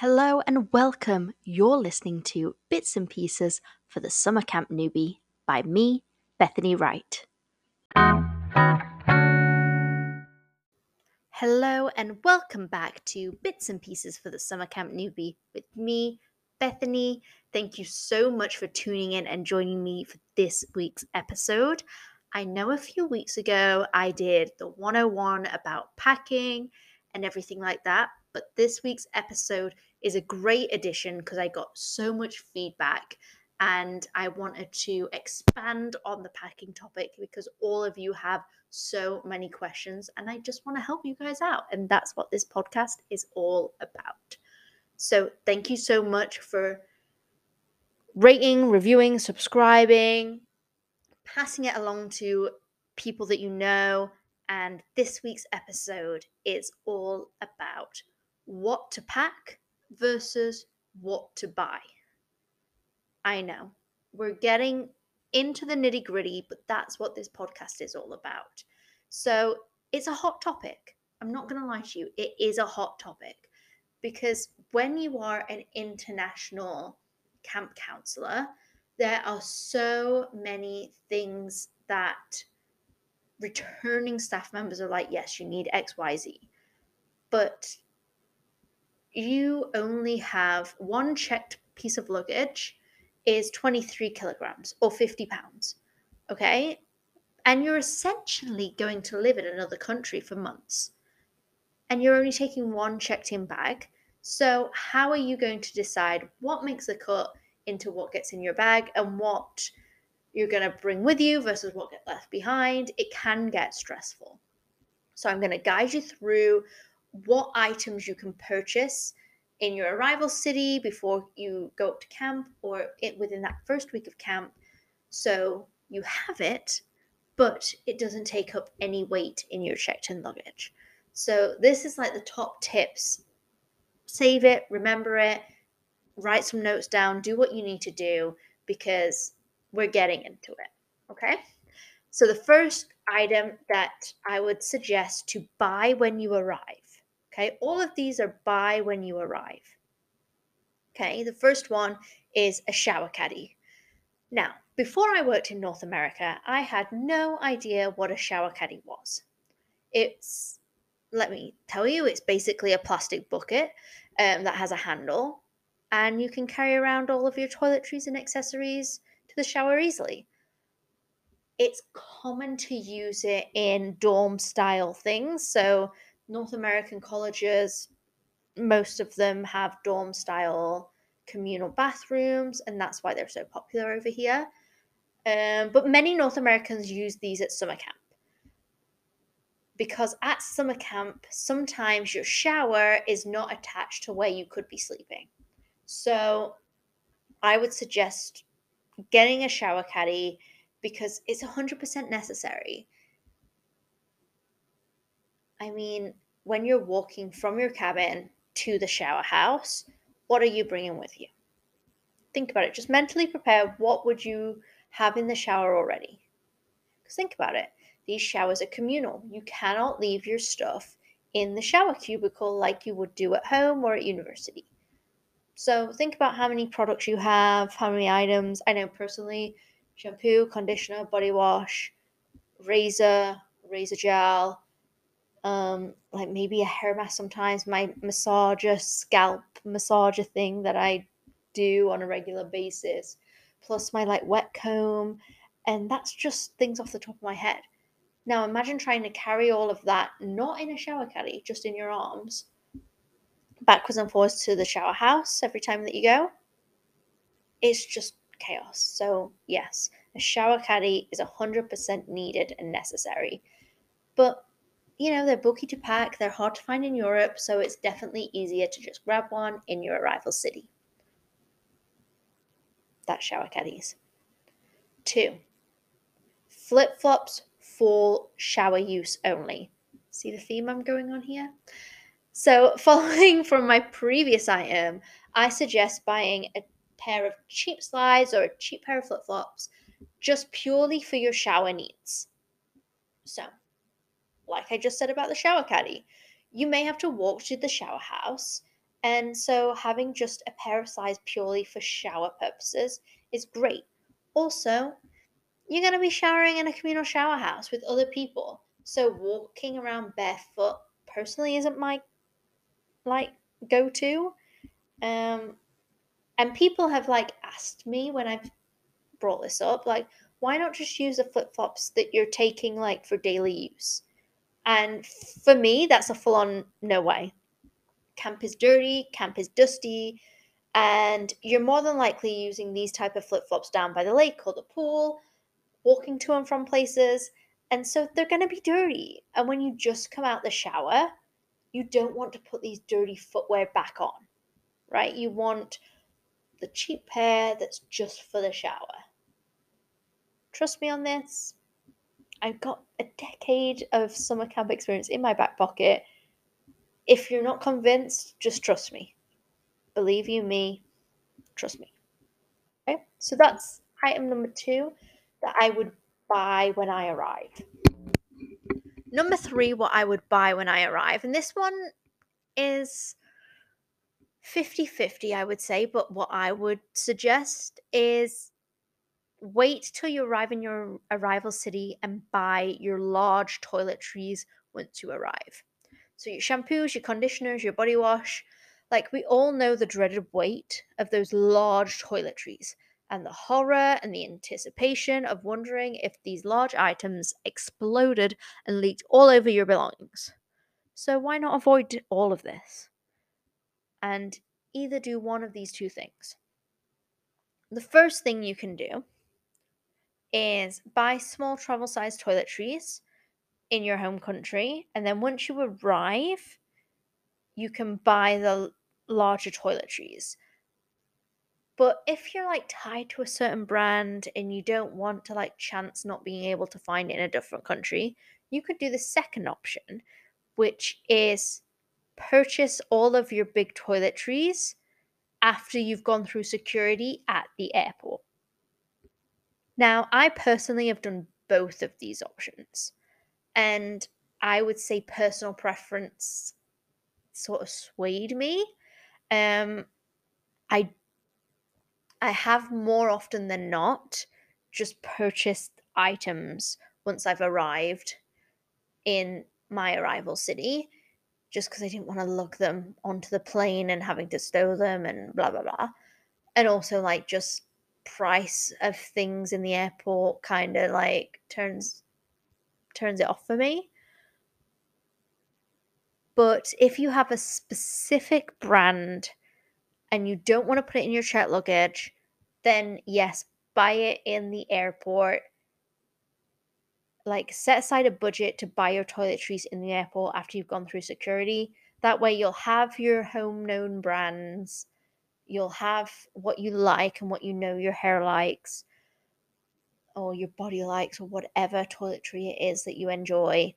Hello and welcome. You're listening to Bits and Pieces for the Summer Camp Newbie by me, Bethany Wright. Hello and welcome back to Bits and Pieces for the Summer Camp Newbie with me, Bethany. Thank you so much for tuning in and joining me for this week's episode. I know a few weeks ago I did the 101 about packing and everything like that, but this week's episode is a great addition because I got so much feedback and I wanted to expand on the packing topic because all of you have so many questions and I just want to help you guys out. And that's what this podcast is all about. So, thank you so much for rating, reviewing, subscribing, passing it along to people that you know. And this week's episode is all about what to pack versus what to buy. I know we're getting into the nitty gritty, but that's what this podcast is all about. So it's a hot topic. I'm not going to lie to you, it is a hot topic because when you are an international camp counselor, there are so many things that returning staff members are like, yes, you need XYZ. But you only have one checked piece of luggage is 23 kilograms or 50 pounds. Okay. And you're essentially going to live in another country for months. And you're only taking one checked in bag. So, how are you going to decide what makes the cut into what gets in your bag and what you're going to bring with you versus what gets left behind? It can get stressful. So, I'm going to guide you through what items you can purchase in your arrival city before you go up to camp or it, within that first week of camp. So you have it, but it doesn't take up any weight in your checked in luggage. So this is like the top tips save it, remember it, write some notes down, do what you need to do because we're getting into it. Okay? So, the first item that I would suggest to buy when you arrive. Okay? All of these are buy when you arrive. Okay? The first one is a shower caddy. Now, before I worked in North America, I had no idea what a shower caddy was. It's let me tell you, it's basically a plastic bucket um, that has a handle, and you can carry around all of your toiletries and accessories to the shower easily. It's common to use it in dorm style things. So, North American colleges, most of them have dorm style communal bathrooms, and that's why they're so popular over here. Um, but many North Americans use these at summer camp because at summer camp, sometimes your shower is not attached to where you could be sleeping. So I would suggest getting a shower caddy because it's 100% necessary. I mean, when you're walking from your cabin to the shower house, what are you bringing with you? Think about it. Just mentally prepare what would you have in the shower already? Because think about it. These showers are communal. You cannot leave your stuff in the shower cubicle like you would do at home or at university. So think about how many products you have, how many items. I know personally shampoo, conditioner, body wash, razor, razor gel, um, like maybe a hair mask sometimes, my massager, scalp massager thing that I do on a regular basis, plus my like wet comb. And that's just things off the top of my head. Now imagine trying to carry all of that not in a shower caddy, just in your arms, backwards and forwards to the shower house every time that you go. It's just chaos. So, yes, a shower caddy is 100% needed and necessary. But, you know, they're bulky to pack, they're hard to find in Europe, so it's definitely easier to just grab one in your arrival city. That's shower caddies. Two, flip flops for shower use only. See the theme I'm going on here? So, following from my previous item, I suggest buying a pair of cheap slides or a cheap pair of flip flops just purely for your shower needs. So, like I just said about the shower caddy, you may have to walk to the shower house And so having just a pair of size purely for shower purposes is great. Also, you're going to be showering in a communal shower house with other people. So walking around barefoot personally isn't my like go to. Um and people have like asked me when I've brought this up like why not just use the flip-flops that you're taking like for daily use? And for me that's a full on no way. Camp is dirty, camp is dusty, and you're more than likely using these type of flip-flops down by the lake or the pool, walking to and from places, and so they're going to be dirty. And when you just come out the shower, you don't want to put these dirty footwear back on, right? You want the cheap pair that's just for the shower. Trust me on this. I've got a decade of summer camp experience in my back pocket. If you're not convinced, just trust me. Believe you me, trust me. Okay, so that's item number two that I would buy when I arrive. Number three, what I would buy when I arrive. And this one is 50 50, I would say. But what I would suggest is wait till you arrive in your arrival city and buy your large toiletries once you arrive. So, your shampoos, your conditioners, your body wash. Like, we all know the dreaded weight of those large toiletries and the horror and the anticipation of wondering if these large items exploded and leaked all over your belongings. So, why not avoid all of this? And either do one of these two things. The first thing you can do is buy small travel sized toiletries in your home country, and then once you arrive, you can buy the larger toiletries. But if you're like tied to a certain brand and you don't want to like chance not being able to find it in a different country, you could do the second option, which is purchase all of your big toiletries after you've gone through security at the airport. Now, I personally have done both of these options, and I would say personal preference sort of swayed me. Um, I I have more often than not just purchased items once I've arrived in my arrival city just because I didn't want to lug them onto the plane and having to stow them and blah blah blah. And also like just price of things in the airport kind of like turns turns it off for me. But if you have a specific brand and you don't want to put it in your checked luggage, then yes, buy it in the airport. Like, set aside a budget to buy your toiletries in the airport after you've gone through security. That way, you'll have your home known brands. You'll have what you like and what you know your hair likes, or your body likes, or whatever toiletry it is that you enjoy.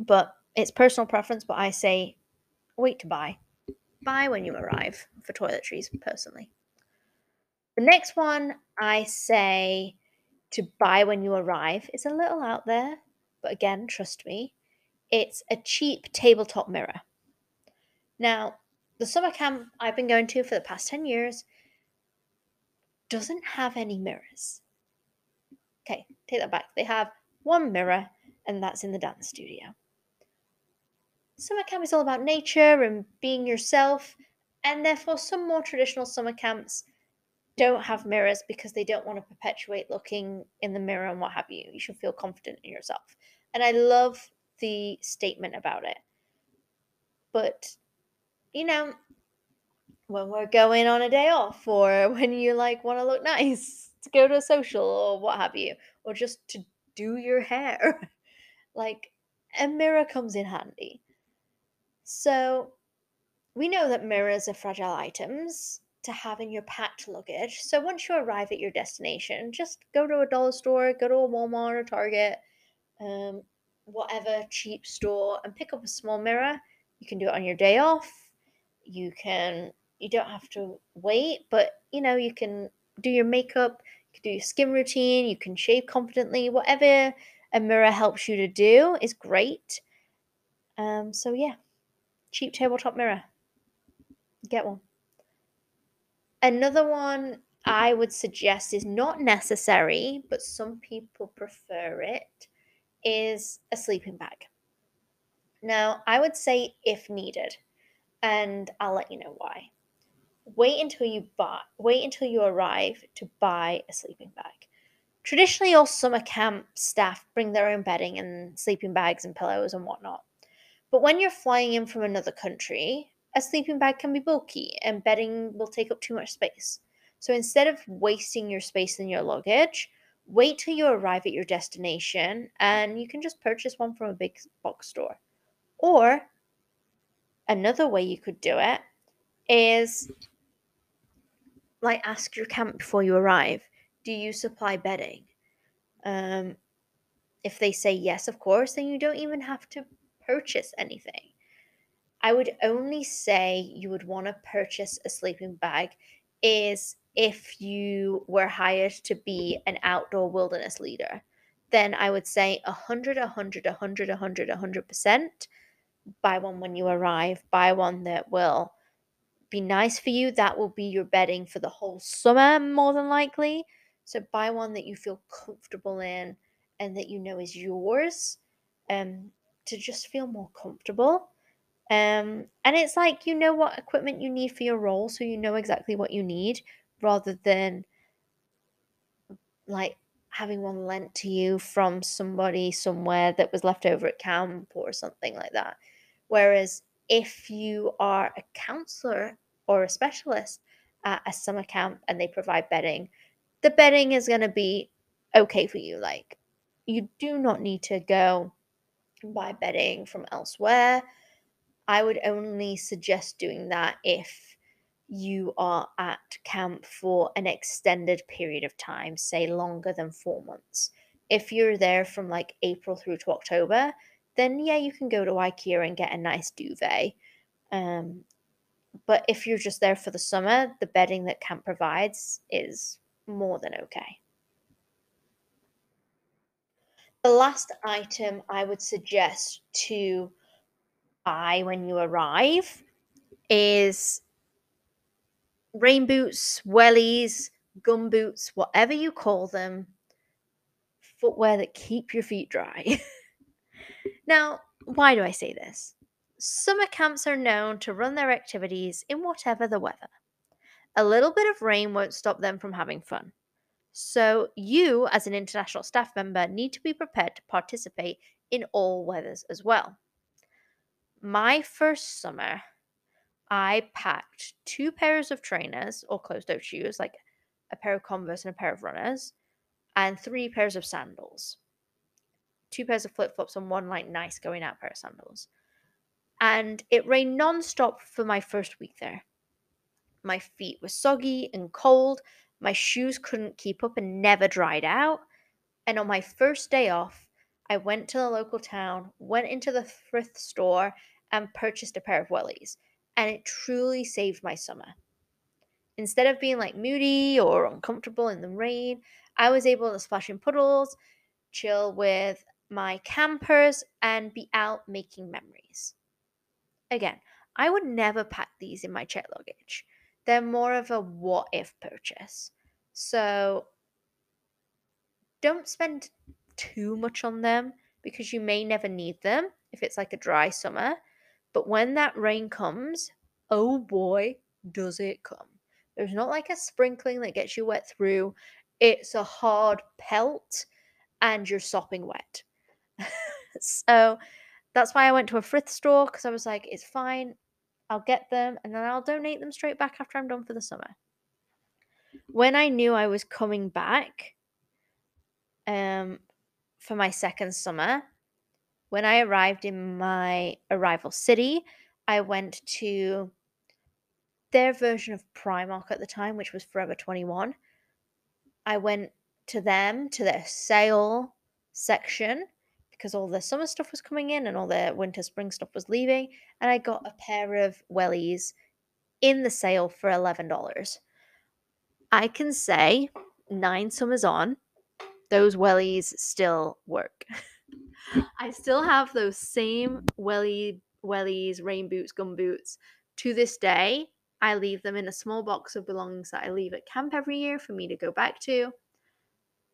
But it's personal preference, but I say wait to buy buy when you arrive for toiletries, personally. The next one I say to buy when you arrive is a little out there, but again, trust me, it's a cheap tabletop mirror. Now, the summer camp I've been going to for the past 10 years doesn't have any mirrors. Okay, take that back. They have one mirror, and that's in the dance studio. Summer camp is all about nature and being yourself, and therefore, some more traditional summer camps don't have mirrors because they don't want to perpetuate looking in the mirror and what have you. You should feel confident in yourself. And I love the statement about it. But, you know, when we're going on a day off or when you like want to look nice to go to a social or what have you, or just to do your hair, like a mirror comes in handy. So we know that mirrors are fragile items to have in your packed luggage. So once you arrive at your destination, just go to a dollar store, go to a Walmart or Target, um, whatever cheap store, and pick up a small mirror. You can do it on your day off. You can. You don't have to wait, but you know you can do your makeup. You can do your skin routine. You can shave confidently. Whatever a mirror helps you to do is great. Um, so yeah, cheap tabletop mirror. get one. Another one I would suggest is not necessary, but some people prefer it, is a sleeping bag. Now, I would say if needed, and I'll let you know why. Wait until you buy wait until you arrive to buy a sleeping bag. Traditionally, all summer camp staff bring their own bedding and sleeping bags and pillows and whatnot. But when you're flying in from another country, a sleeping bag can be bulky and bedding will take up too much space. So instead of wasting your space in your luggage, wait till you arrive at your destination and you can just purchase one from a big box store. Or another way you could do it is like ask your camp before you arrive do you supply bedding? Um, if they say yes of course then you don't even have to purchase anything. I would only say you would want to purchase a sleeping bag is if you were hired to be an outdoor wilderness leader then i would say 100 100 100 100 100% buy one when you arrive buy one that will be nice for you. That will be your bedding for the whole summer, more than likely. So buy one that you feel comfortable in and that you know is yours um, to just feel more comfortable. Um, and it's like you know what equipment you need for your role, so you know exactly what you need rather than like having one lent to you from somebody somewhere that was left over at camp or something like that. Whereas if you are a counselor or a specialist at a summer camp and they provide bedding, the bedding is going to be okay for you. Like, you do not need to go buy bedding from elsewhere. I would only suggest doing that if you are at camp for an extended period of time, say longer than four months. If you're there from like April through to October, then yeah, you can go to IKEA and get a nice duvet. Um, but if you're just there for the summer, the bedding that camp provides is more than okay. The last item I would suggest to buy when you arrive is rain boots, wellies, gum boots, whatever you call them, footwear that keep your feet dry. now, why do I say this? Summer camps are known to run their activities in whatever the weather. A little bit of rain won't stop them from having fun. So, you, as an international staff member, need to be prepared to participate in all weathers as well. My first summer, I packed two pairs of trainers or closed toe shoes, like a pair of Converse and a pair of runners, and three pairs of sandals. Two pairs of flip flops and one like nice going out pair of sandals and it rained non-stop for my first week there. My feet were soggy and cold, my shoes couldn't keep up and never dried out. And on my first day off, I went to the local town, went into the thrift store, and purchased a pair of wellies. And it truly saved my summer. Instead of being like moody or uncomfortable in the rain, I was able to splash in puddles, chill with my campers, and be out making memories. Again, I would never pack these in my check luggage. They're more of a what if purchase. So don't spend too much on them because you may never need them if it's like a dry summer. But when that rain comes, oh boy, does it come. There's not like a sprinkling that gets you wet through, it's a hard pelt and you're sopping wet. So that's why I went to a thrift store because I was like, it's fine. I'll get them and then I'll donate them straight back after I'm done for the summer. When I knew I was coming back um, for my second summer, when I arrived in my arrival city, I went to their version of Primark at the time, which was Forever 21. I went to them, to their sale section, because all the summer stuff was coming in and all the winter spring stuff was leaving and i got a mm. pair of wellies in the sale for $11 i can say nine summers on those wellies still work i still have those same welly wellies rain boots gum boots to this day I leave them in a small box of belongings that I leave at camp every year for me to go back to.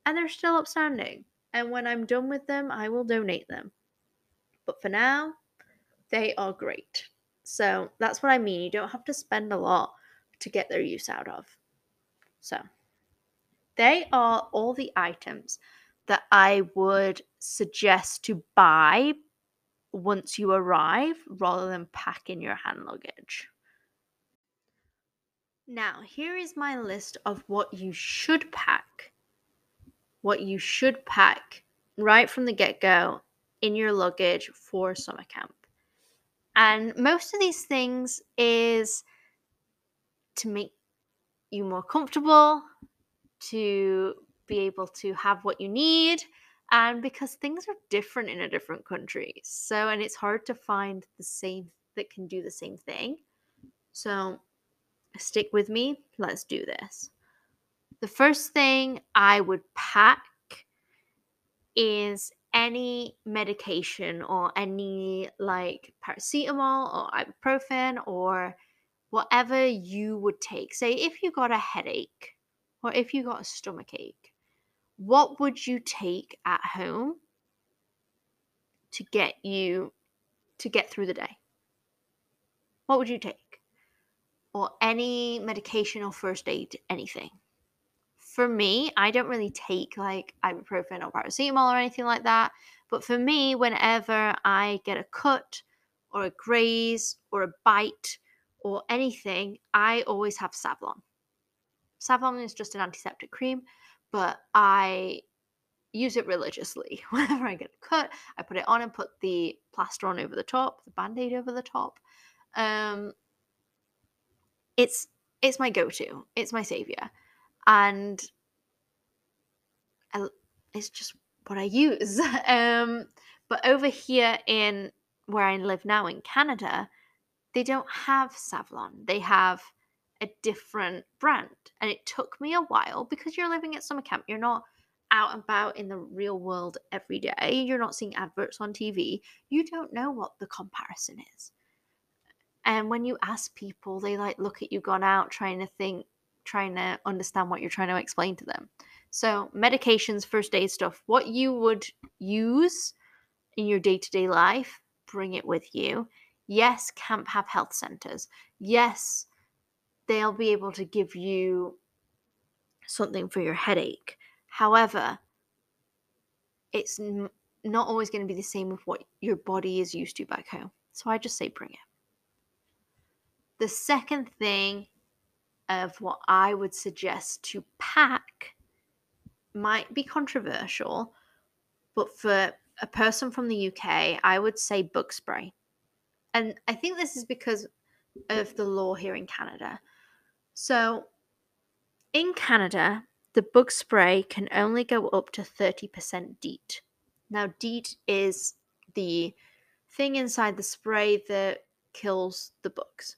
And they're still upstanding. And when I'm done with them, I will donate them. But for now, they are great. So that's what I mean. You don't have to spend a lot to get their use out of. So they are all the items that I would suggest to buy once you arrive rather than pack in your hand luggage. Now, here is my list of what you should pack. What you should pack right from the get go in your luggage for summer camp. And most of these things is to make you more comfortable, to be able to have what you need, and because things are different in a different country. So, and it's hard to find the same that can do the same thing. So, stick with me. Let's do this. The first thing I would pack is any medication or any like paracetamol or ibuprofen or whatever you would take. Say, if you got a headache or if you got a stomach ache, what would you take at home to get you to get through the day? What would you take? Or any medication or first aid, anything. For me, I don't really take like ibuprofen or paracetamol or anything like that. But for me, whenever I get a cut or a graze or a bite or anything, I always have Savlon. Savlon is just an antiseptic cream but I use it religiously. Whenever I get a cut, I put it on and put the plaster on over the top, the band-aid over the top. Um, it's it's my go-to. It's my savior, and I, it's just what I use. um, but over here in where I live now in Canada, they don't have Savlon. They have a different brand. And it took me a while because you're living at summer camp. You're not out and about in the real world every day. You're not seeing adverts on TV. You don't know what the comparison is. And when you ask people, they like look at you gone out trying to think, trying to understand what you're trying to explain to them. So, medications, first aid stuff, what you would use in your day to day life, bring it with you. Yes, camp have health centers. Yes, they'll be able to give you something for your headache. However, it's n- not always going to be the same with what your body is used to back home. So I just say bring it. The second thing of what I would suggest to pack might be controversial, but for a person from the UK, I would say bug spray. And I think this is because of the law here in Canada. So, in Canada, the bug spray can only go up to 30% DEET. Now, DEET is the thing inside the spray that kills the bugs.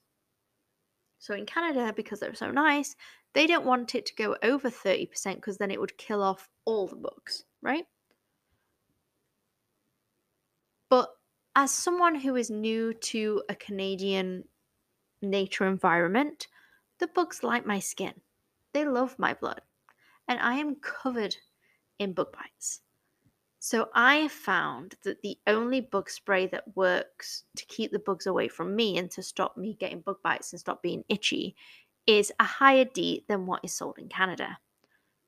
So, in Canada, because they're so nice, they don't want it to go over 30% because then it would kill off all the bugs, right? But as someone who is new to a Canadian nature environment, the bugs like my skin. They love my blood. And I am covered in bug bites. So I found that the only bug spray that works to keep the bugs away from me and to stop me getting bug bites and stop being itchy is a higher DEET than what is sold in Canada.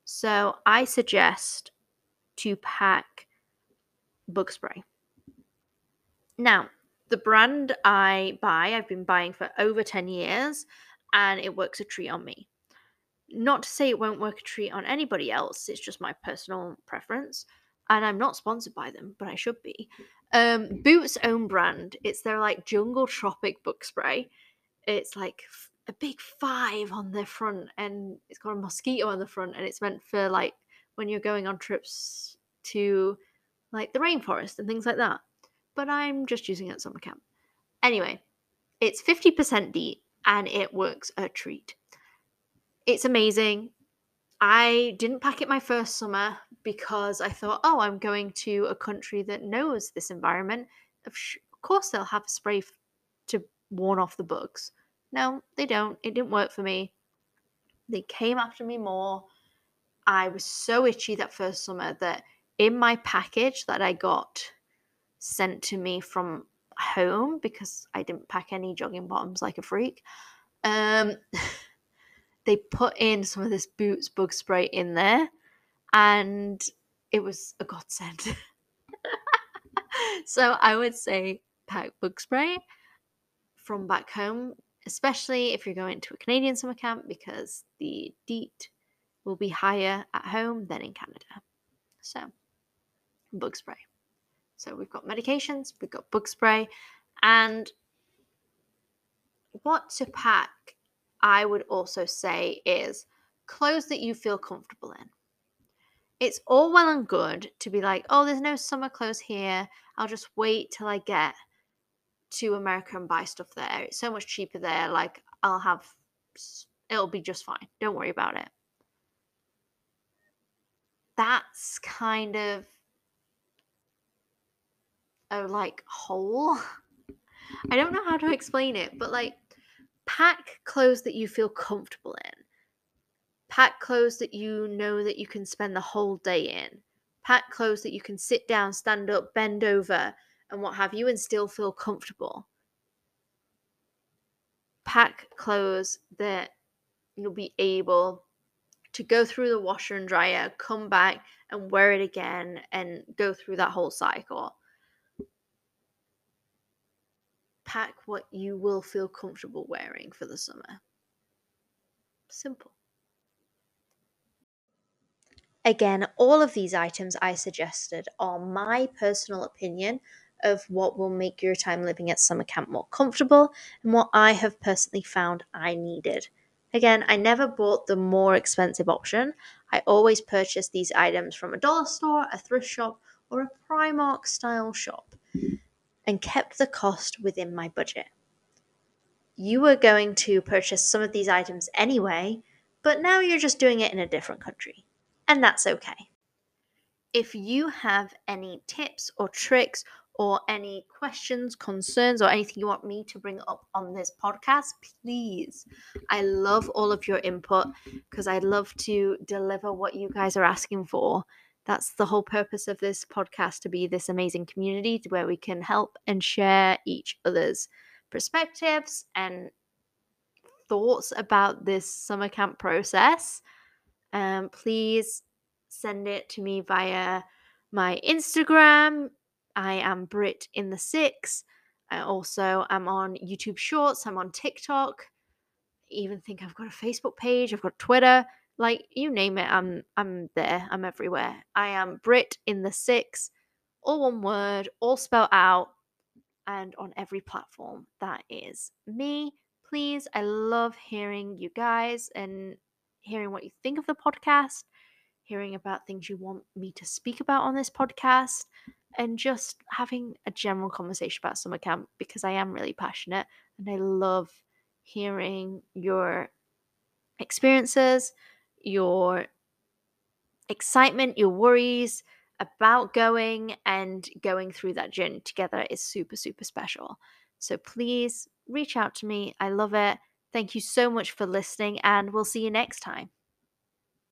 So I suggest to pack bug spray. Now, the brand I buy, I've been buying for over 10 years, and it works a treat on me. Not to say it won't work a treat on anybody else, it's just my personal preference. And I'm not sponsored by them, but I should be. Um, Boots' own brand, it's their like jungle tropic book spray. It's like a big five on the front, and it's got a mosquito on the front, and it's meant for like when you're going on trips to like the rainforest and things like that. But I'm just using it at summer camp. Anyway, it's 50% DEET and it works a treat. It's amazing. I didn't pack it my first summer because I thought, oh, I'm going to a country that knows this environment. Of course, they'll have a spray f- to warn off the bugs. No, they don't. It didn't work for me. They came after me more. I was so itchy that first summer that in my package that I got sent to me from home because I didn't pack any jogging bottoms like a freak. Um, they put in some of this Boots bug spray in there, and it was a godsend. so I would say pack bug spray from back home, especially if you're going to a Canadian summer camp because the DEET will be higher at home than in Canada. So, bug spray. So, we've got medications, we've got bug spray, and what to pack, I would also say, is clothes that you feel comfortable in. It's all well and good to be like, oh, there's no summer clothes here. I'll just wait till I get to America and buy stuff there. It's so much cheaper there. Like, I'll have, it'll be just fine. Don't worry about it. That's kind of a like hole. I don't know how to explain it, but like, pack clothes that you feel comfortable in. Pack clothes that you know that you can spend the whole day in. Pack clothes that you can sit down, stand up, bend over, and what have you, and still feel comfortable. Pack clothes that you'll be able to go through the washer and dryer, come back and wear it again, and go through that whole cycle. Pack what you will feel comfortable wearing for the summer. Simple. Again, all of these items I suggested are my personal opinion of what will make your time living at summer camp more comfortable and what I have personally found I needed. Again, I never bought the more expensive option. I always purchased these items from a dollar store, a thrift shop, or a Primark style shop and kept the cost within my budget. You were going to purchase some of these items anyway, but now you're just doing it in a different country and that's okay. If you have any tips or tricks or any questions, concerns, or anything you want me to bring up on this podcast, please. I love all of your input because I love to deliver what you guys are asking for. That's the whole purpose of this podcast to be this amazing community where we can help and share each other's perspectives and thoughts about this summer camp process um, please send it to me via my Instagram. I am Brit in the Six. I also am on YouTube Shorts. I'm on TikTok. I even think I've got a Facebook page. I've got Twitter. Like you name it, I'm I'm there. I'm everywhere. I am Brit in the Six, all one word, all spelled out, and on every platform. That is me. Please, I love hearing you guys and hearing what you think of the podcast, hearing about things you want me to speak about on this podcast, and just having a general conversation about summer camp because I am really passionate and I love hearing your experiences, your excitement, your worries about going and going through that journey together is super, super special. So please reach out to me. I love it. Thank you so much for listening, and we'll see you next time.